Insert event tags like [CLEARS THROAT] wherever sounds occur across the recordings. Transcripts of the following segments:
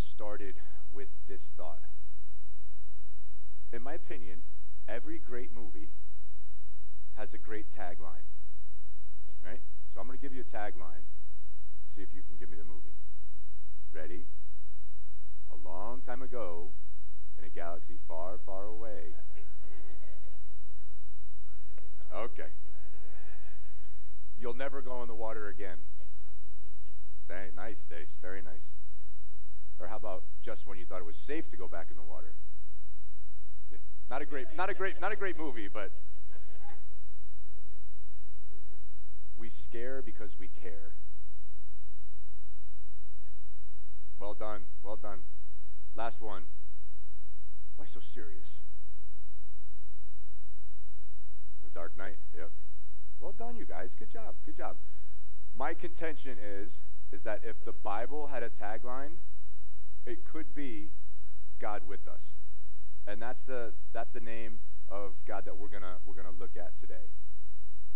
started with this thought. In my opinion, every great movie has a great tagline, right? So I'm going to give you a tagline. See if you can give me the movie. Ready? A long time ago, in a galaxy far, far away. Okay. You'll never go in the water again. Dang, nice, Stace. Very nice. Or how about just when you thought it was safe to go back in the water? Yeah. Not a great, not a great, not a great movie, but we scare because we care. Well done. Well done. Last one. Why so serious? The Dark Knight. Yep. Well done, you guys. Good job. Good job. My contention is is that if the Bible had a tagline, it could be God with us. And that's the that's the name of God that we're gonna we're gonna look at today.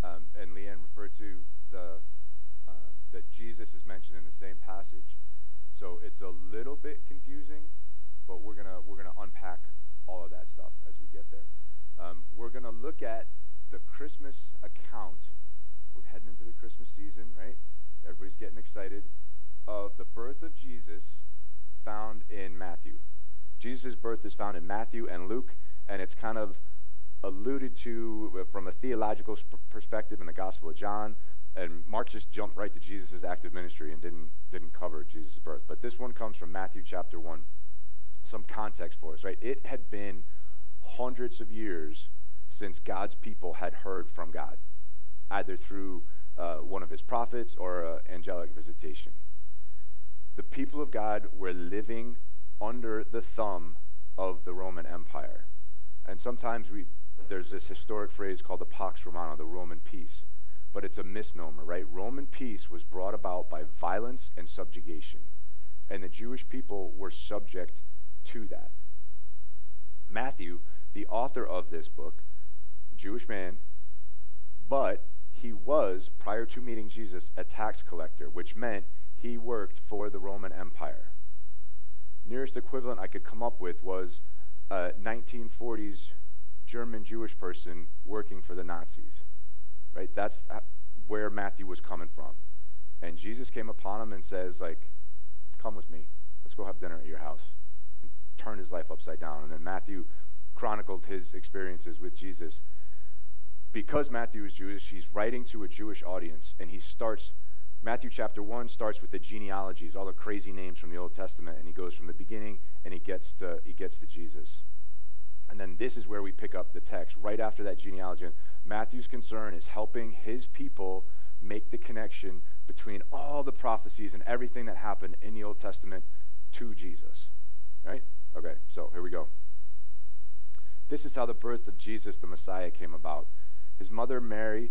Um, and Leanne referred to the um, that Jesus is mentioned in the same passage. So it's a little bit confusing, but we're gonna we're gonna unpack all of that stuff as we get there. Um, we're gonna look at the Christmas account. We're heading into the Christmas season, right? Everybody's getting excited of the birth of Jesus found in Matthew. Jesus' birth is found in Matthew and Luke, and it's kind of alluded to from a theological perspective in the Gospel of John. And Mark just jumped right to Jesus' active ministry and didn't, didn't cover Jesus' birth. But this one comes from Matthew chapter 1. Some context for us, right? It had been hundreds of years since God's people had heard from God, either through uh, one of his prophets or uh, angelic visitation. The people of God were living under the thumb of the Roman Empire. And sometimes we, there's this historic phrase called the Pax Romana, the Roman peace. But it's a misnomer, right? Roman peace was brought about by violence and subjugation. And the Jewish people were subject to that. Matthew, the author of this book, Jewish man, but he was, prior to meeting Jesus, a tax collector, which meant he worked for the Roman Empire. Nearest equivalent I could come up with was a 1940s German Jewish person working for the Nazis. Right? That's uh, where Matthew was coming from. And Jesus came upon him and says, like, come with me. Let's go have dinner at your house. And turned his life upside down. And then Matthew chronicled his experiences with Jesus because Matthew is Jewish, he's writing to a Jewish audience, and he starts. Matthew chapter 1 starts with the genealogies, all the crazy names from the Old Testament, and he goes from the beginning and he gets to, he gets to Jesus. And then this is where we pick up the text right after that genealogy. Matthew's concern is helping his people make the connection between all the prophecies and everything that happened in the Old Testament to Jesus. Right? Okay, so here we go. This is how the birth of Jesus, the Messiah, came about. His mother, Mary,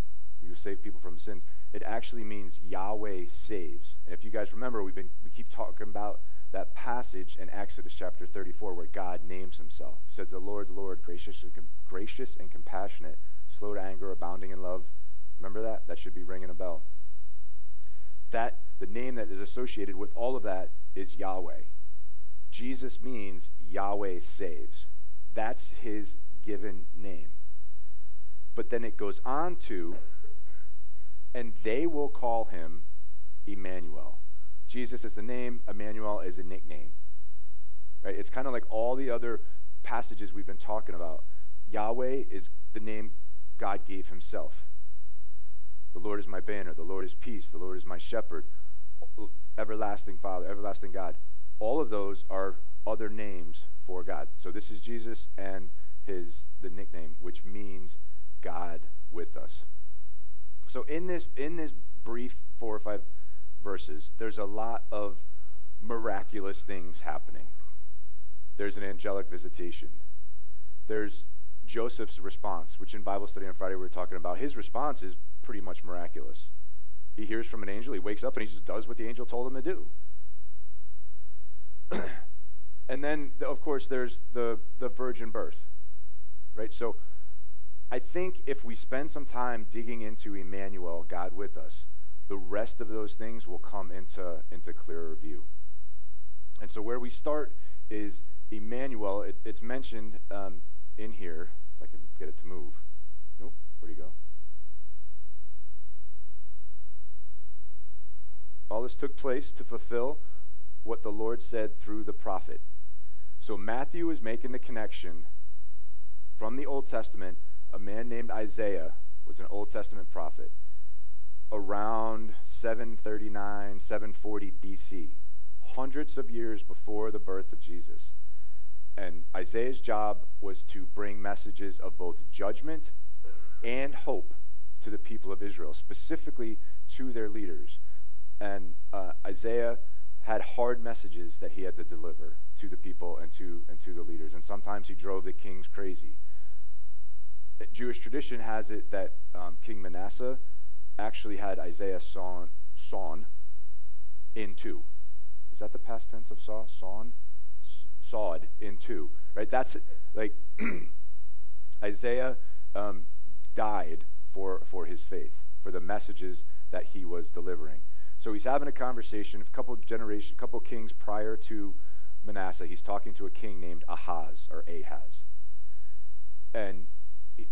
you save people from sins it actually means Yahweh saves. And if you guys remember, we've been we keep talking about that passage in Exodus chapter 34 where God names himself. He says, The Lord, the Lord, gracious and, com- gracious and compassionate, slow to anger, abounding in love. Remember that? That should be ringing a bell. That the name that is associated with all of that is Yahweh. Jesus means Yahweh saves. That's his given name. But then it goes on to and they will call him Immanuel. Jesus is the name, Immanuel is a nickname. Right? It's kind of like all the other passages we've been talking about. Yahweh is the name God gave himself. The Lord is my banner. The Lord is peace. The Lord is my shepherd. Everlasting Father, everlasting God. All of those are other names for God. So this is Jesus and his the nickname, which means God with us. So in this in this brief four or five verses, there's a lot of miraculous things happening. There's an angelic visitation. There's Joseph's response, which in Bible study on Friday we were talking about. His response is pretty much miraculous. He hears from an angel, he wakes up, and he just does what the angel told him to do. [CLEARS THROAT] and then, of course, there's the, the virgin birth, right? So I think if we spend some time digging into Immanuel, God with us, the rest of those things will come into, into clearer view. And so where we start is Immanuel. It, it's mentioned um, in here, if I can get it to move. Nope, where'd he go? All this took place to fulfill what the Lord said through the prophet. So Matthew is making the connection from the Old Testament. A man named Isaiah was an Old Testament prophet around 739, 740 BC, hundreds of years before the birth of Jesus. And Isaiah's job was to bring messages of both judgment and hope to the people of Israel, specifically to their leaders. And uh, Isaiah had hard messages that he had to deliver to the people and to, and to the leaders. And sometimes he drove the kings crazy. Jewish tradition has it that um, King Manasseh actually had Isaiah sawn, sawn in two. Is that the past tense of saw? Sawn? Sawed in two. Right? That's like [CLEARS THROAT] Isaiah um, died for, for his faith, for the messages that he was delivering. So he's having a conversation. A couple generation, couple kings prior to Manasseh, he's talking to a king named Ahaz or Ahaz. And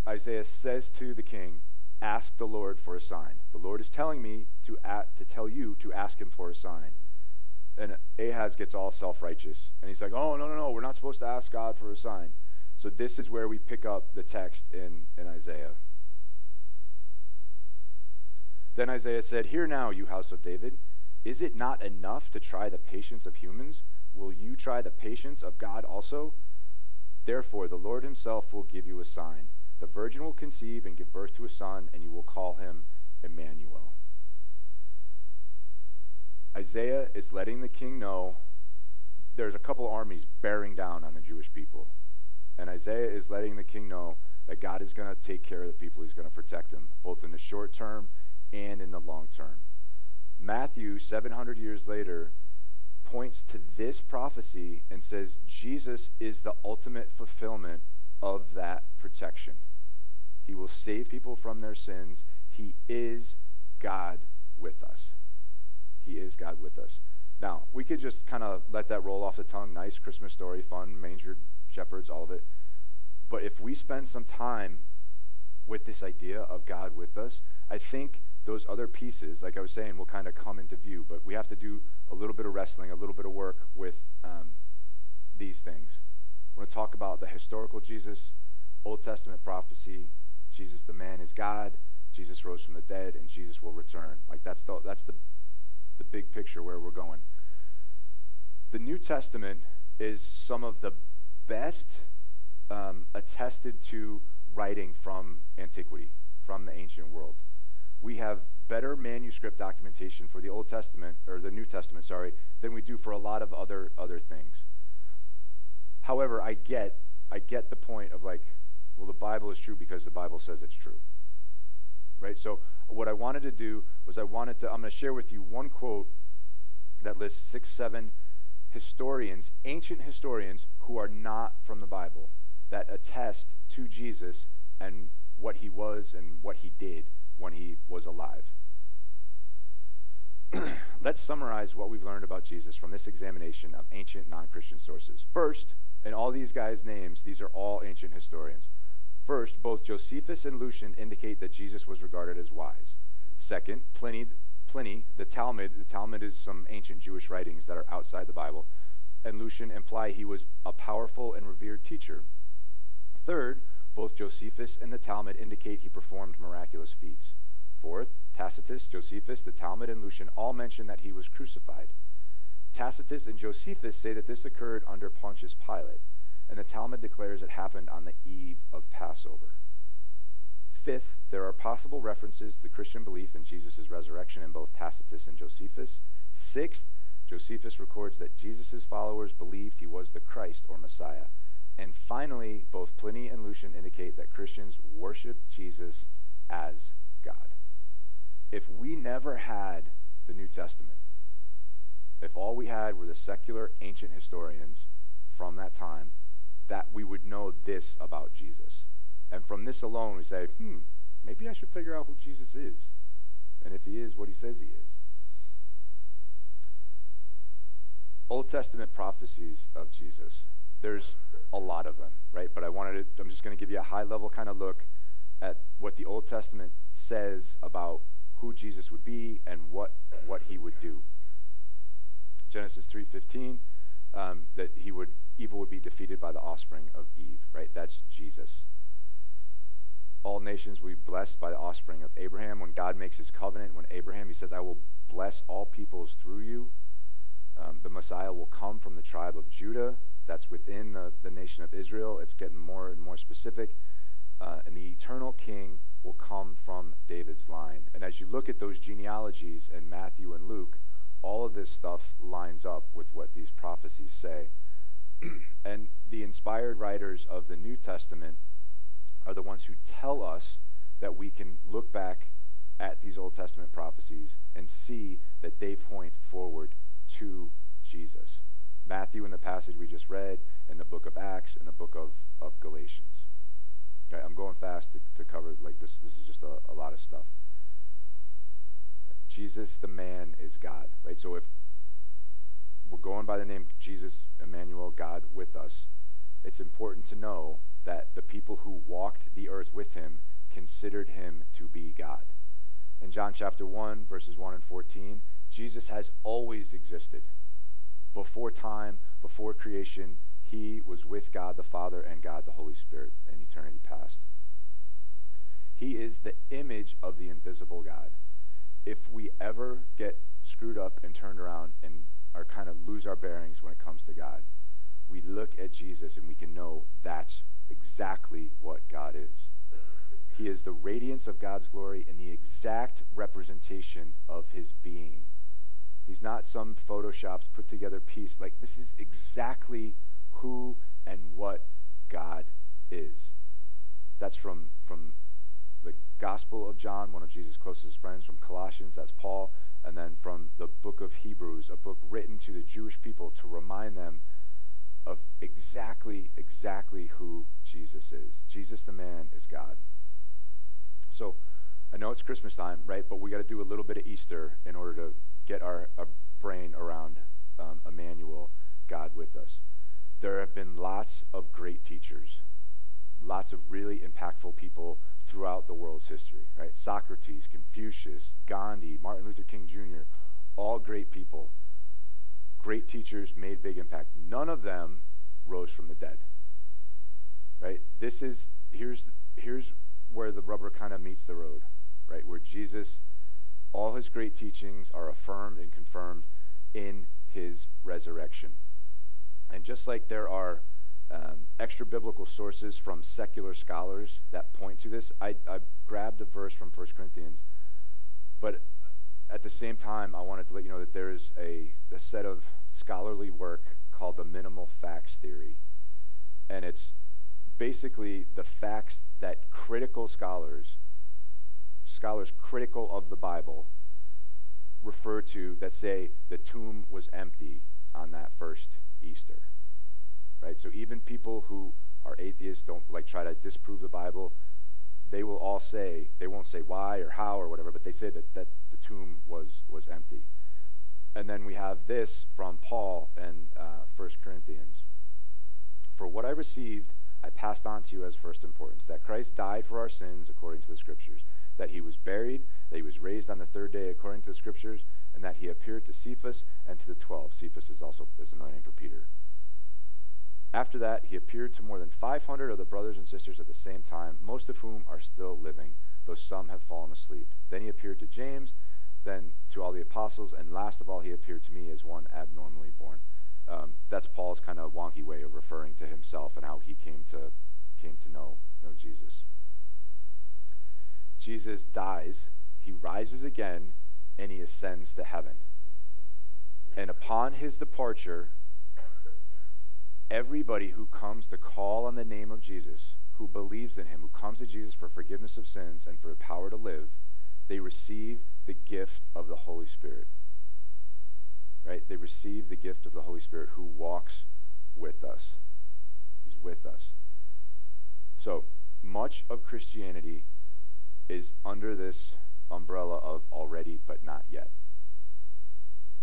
Isaiah says to the king, "Ask the Lord for a sign." The Lord is telling me to at, to tell you to ask him for a sign. And Ahaz gets all self-righteous, and he's like, "Oh no, no, no! We're not supposed to ask God for a sign." So this is where we pick up the text in in Isaiah. Then Isaiah said, Hear now, you house of David. Is it not enough to try the patience of humans? Will you try the patience of God also? Therefore, the Lord himself will give you a sign. The virgin will conceive and give birth to a son, and you will call him Immanuel. Isaiah is letting the king know there's a couple armies bearing down on the Jewish people. And Isaiah is letting the king know that God is going to take care of the people. He's going to protect them, both in the short term and in the long term. Matthew, 700 years later, points to this prophecy and says Jesus is the ultimate fulfillment of that protection. He will save people from their sins. He is God with us. He is God with us. Now, we could just kind of let that roll off the tongue. Nice Christmas story, fun, manger, shepherds, all of it. But if we spend some time with this idea of God with us, I think those other pieces, like I was saying, will kind of come into view. But we have to do a little bit of wrestling, a little bit of work with um, these things. I want to talk about the historical Jesus, Old Testament prophecy. Jesus, the man, is God. Jesus rose from the dead, and Jesus will return. Like that's the that's the the big picture where we're going. The New Testament is some of the best um, attested to writing from antiquity, from the ancient world we have better manuscript documentation for the Old Testament or the New Testament, sorry, than we do for a lot of other other things. However, I get I get the point of like, well, the Bible is true because the Bible says it's true. Right? So what I wanted to do was I wanted to I'm going to share with you one quote that lists six, seven historians, ancient historians who are not from the Bible, that attest to Jesus and what he was and what he did when he was alive. [CLEARS THROAT] Let's summarize what we've learned about Jesus from this examination of ancient non Christian sources. First, in all these guys' names, these are all ancient historians. First, both Josephus and Lucian indicate that Jesus was regarded as wise. Second, Pliny, Pliny, the Talmud, the Talmud is some ancient Jewish writings that are outside the Bible, and Lucian imply he was a powerful and revered teacher. Third, Both Josephus and the Talmud indicate he performed miraculous feats. Fourth, Tacitus, Josephus, the Talmud, and Lucian all mention that he was crucified. Tacitus and Josephus say that this occurred under Pontius Pilate, and the Talmud declares it happened on the eve of Passover. Fifth, there are possible references to the Christian belief in Jesus' resurrection in both Tacitus and Josephus. Sixth, Josephus records that Jesus' followers believed he was the Christ or Messiah. And finally, both Pliny and Lucian indicate that Christians worshiped Jesus as God. If we never had the New Testament, if all we had were the secular ancient historians from that time, that we would know this about Jesus. And from this alone, we say, hmm, maybe I should figure out who Jesus is. And if he is what he says he is. Old Testament prophecies of Jesus. There's a lot of them, right? But I wanted to, I'm just going to give you a high level kind of look at what the Old Testament says about who Jesus would be and what, what he would do. Genesis 3:15, um, that he would evil would be defeated by the offspring of Eve. Right? That's Jesus. All nations will be blessed by the offspring of Abraham. When God makes His covenant, when Abraham He says, "I will bless all peoples through you." Um, the Messiah will come from the tribe of Judah. That's within the, the nation of Israel. It's getting more and more specific. Uh, and the eternal king will come from David's line. And as you look at those genealogies in Matthew and Luke, all of this stuff lines up with what these prophecies say. [CLEARS THROAT] and the inspired writers of the New Testament are the ones who tell us that we can look back at these Old Testament prophecies and see that they point forward to Jesus. Matthew in the passage we just read, in the book of Acts, in the book of, of Galatians. Okay, I'm going fast to, to cover, like, this, this is just a, a lot of stuff. Jesus, the man, is God, right? So if we're going by the name Jesus, Immanuel, God with us, it's important to know that the people who walked the earth with him considered him to be God. In John chapter 1, verses 1 and 14, Jesus has always existed. Before time, before creation, he was with God the Father and God the Holy Spirit in eternity past. He is the image of the invisible God if we ever get screwed up and turned around and are kind of lose our bearings when it comes to God, we look at Jesus and we can know that's exactly what God is. He is the radiance of God's glory and the exact representation of his being. He's not some photoshopped, put together piece. Like, this is exactly who and what God is. That's from, from the Gospel of John, one of Jesus' closest friends, from Colossians, that's Paul, and then from the book of Hebrews, a book written to the Jewish people to remind them of exactly, exactly who Jesus is. Jesus the man is God. So I know it's Christmas time, right? But we got to do a little bit of Easter in order to get our, our brain around um, Immanuel, God with us. There have been lots of great teachers, lots of really impactful people throughout the world's history, right? Socrates, Confucius, Gandhi, Martin Luther King Jr., all great people, great teachers, made big impact. None of them rose from the dead, right? This is, here's, here's where the rubber kind of meets the road, right? Where Jesus, all his great teachings are affirmed and confirmed in his resurrection. And just like there are um, extra biblical sources from secular scholars that point to this. I, I grabbed a verse from 1 Corinthians, but at the same time, I wanted to let you know that there is a, a set of scholarly work called the minimal facts theory. And it's basically the facts that critical scholars, scholars critical of the Bible, refer to that say the tomb was empty on that first Easter right? So even people who are atheists don't like try to disprove the Bible. They will all say they won't say why or how or whatever, but they say that that the tomb was was empty. And then we have this from Paul in uh, 1 Corinthians. For what I received, I passed on to you as first importance that Christ died for our sins according to the Scriptures, that he was buried, that he was raised on the third day according to the Scriptures, and that he appeared to Cephas and to the twelve. Cephas is also is another name for Peter After that, he appeared to more than 500 of the brothers and sisters at the same time, most of whom are still living, though some have fallen asleep. Then he appeared to James, then to all the apostles, and last of all, he appeared to me as one abnormally born. Um, that's Paul's kind of wonky way of referring to himself and how he came to came to know know Jesus. Jesus dies, he rises again, and he ascends to heaven. And upon his departure, everybody who comes to call on the name of Jesus, who believes in him, who comes to Jesus for forgiveness of sins and for the power to live, they receive the gift of the Holy Spirit. Right? They receive the gift of the Holy Spirit who walks with us. He's with us. So, much of Christianity is under this umbrella of already but not yet.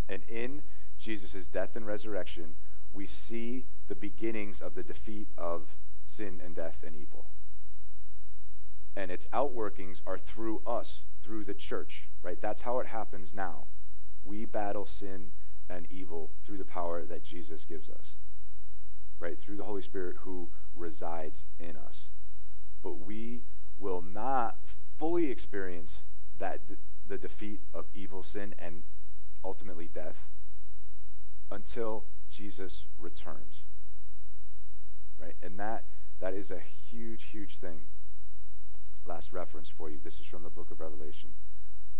And in Jesus' death and resurrection, we see the beginnings of the defeat of sin and death and evil. And its outworkings are through us, through the church, right? That's how it happens now. We battle sin and evil through the power that Jesus gives us, right? Through the Holy Spirit who resides in us. But we will not fully experience that the defeat of evil, sin, and ultimately death until Jesus returns. Right? And that that is a huge, huge thing. Last reference for you. This is from the book of Revelation.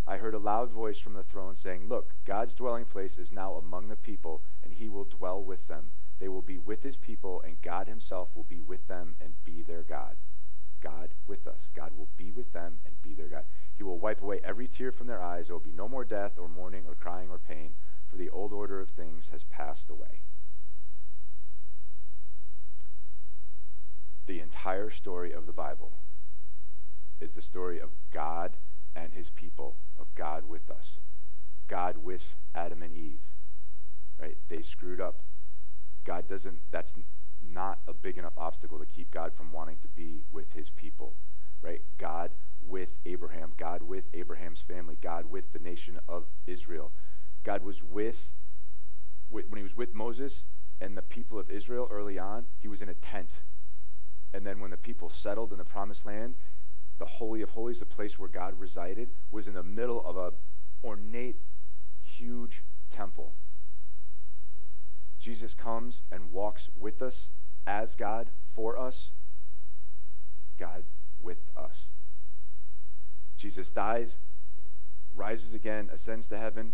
I heard a loud voice from the throne saying, Look, God's dwelling place is now among the people, and he will dwell with them. They will be with his people, and God himself will be with them and be their God. God with us. God will be with them and be their God. He will wipe away every tear from their eyes. There will be no more death or mourning or crying or pain, for the old order of things has passed away. The entire story of the Bible is the story of God and his people, of God with us, God with Adam and Eve. Right? They screwed up. God doesn't, that's not a big enough obstacle to keep God from wanting to be with his people. Right? God with Abraham, God with Abraham's family, God with the nation of Israel. God was with, when he was with Moses and the people of Israel early on, he was in a tent. And then when the people settled in the promised land, the Holy of Holies, the place where God resided, was in the middle of a ornate, huge temple. Jesus comes and walks with us as God for us, God with us. Jesus dies, rises again, ascends to heaven.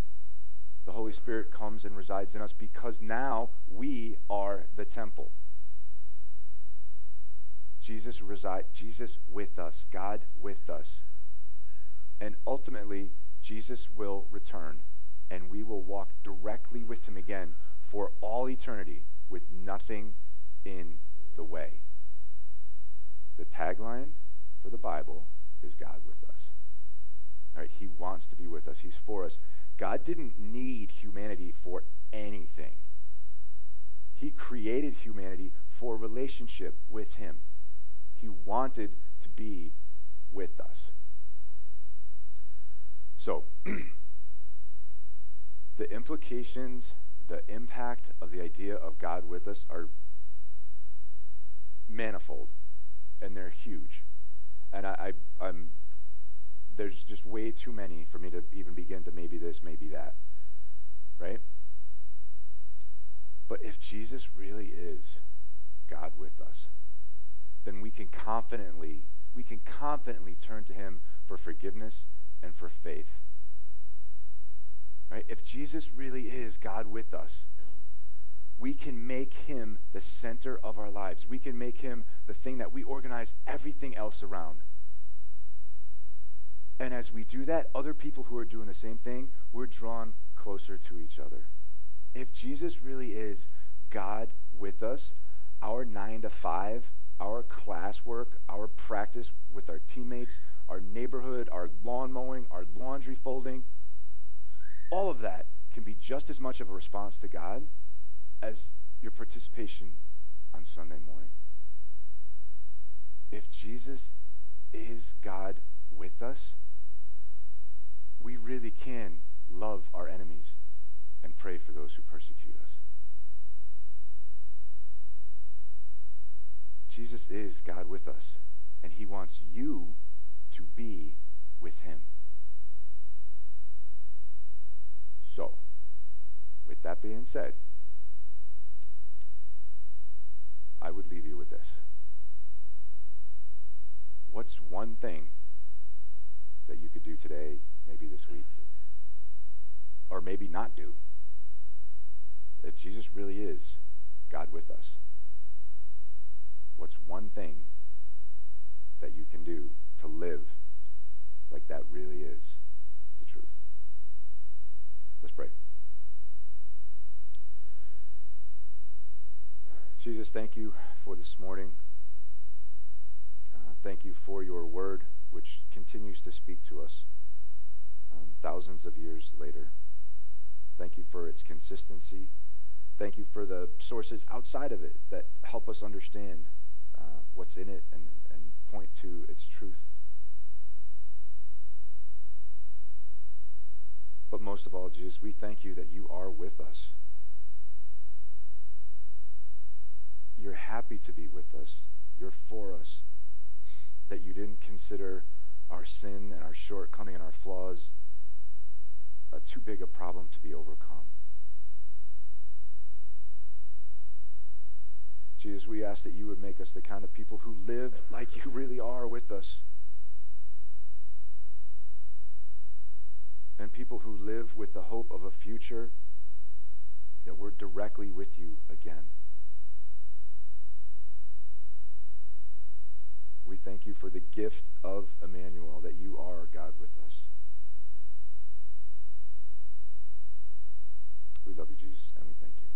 The Holy Spirit comes and resides in us because now we are the temple. Jesus reside Jesus with us, God with us. And ultimately, Jesus will return and we will walk directly with him again for all eternity with nothing in the way. The tagline for the Bible is God with us. All right, he wants to be with us. He's for us. God didn't need humanity for anything. He created humanity for relationship with him. He wanted to be with us. So, [CLEARS THROAT] the implications, the impact of the idea of God with us are manifold, and they're huge. And I, I, I'm there's just way too many for me to even begin to maybe this, maybe that. Right? But if Jesus really is God with us, then we can confidently, we can confidently turn to him for forgiveness and for faith. Right? If Jesus really is God with us, we can make him the center of our lives. We can make him the thing that we organize everything else around. And as we do that, other people who are doing the same thing, we're drawn closer to each other. If Jesus really is God with us, our nine to five, our classwork, our practice with our teammates, our neighborhood, our lawn mowing, our laundry folding, all of that can be just as much of a response to God as your participation on Sunday morning. If Jesus is God with us, we really can love our enemies and pray for those who persecute us. Jesus is God with us, and he wants you to be with him. So, with that being said, I would leave you with this. What's one thing that you could do today, maybe this week, or maybe not do? That Jesus really is God with us. What's one thing that you can do to live like that really is the truth? Let's pray. Jesus, thank you for this morning. Uh, thank you for your word, which continues to speak to us thousands of years later. Thank you for its consistency. Thank you for the sources outside of it that help us understand uh, what's in it and, and point to its truth. But most of all, Jesus, we thank you that you are with us. You're happy to be with us. You're for us. That you didn't consider our sin and our shortcoming and our flaws a too big a problem to be overcome. Jesus, we ask that you would make us the kind of people who live like you really are with us. And people who live with the hope of a future that we're directly with you again. We thank you for the gift of Immanuel, that you are God with us. We love you, Jesus, and we thank you.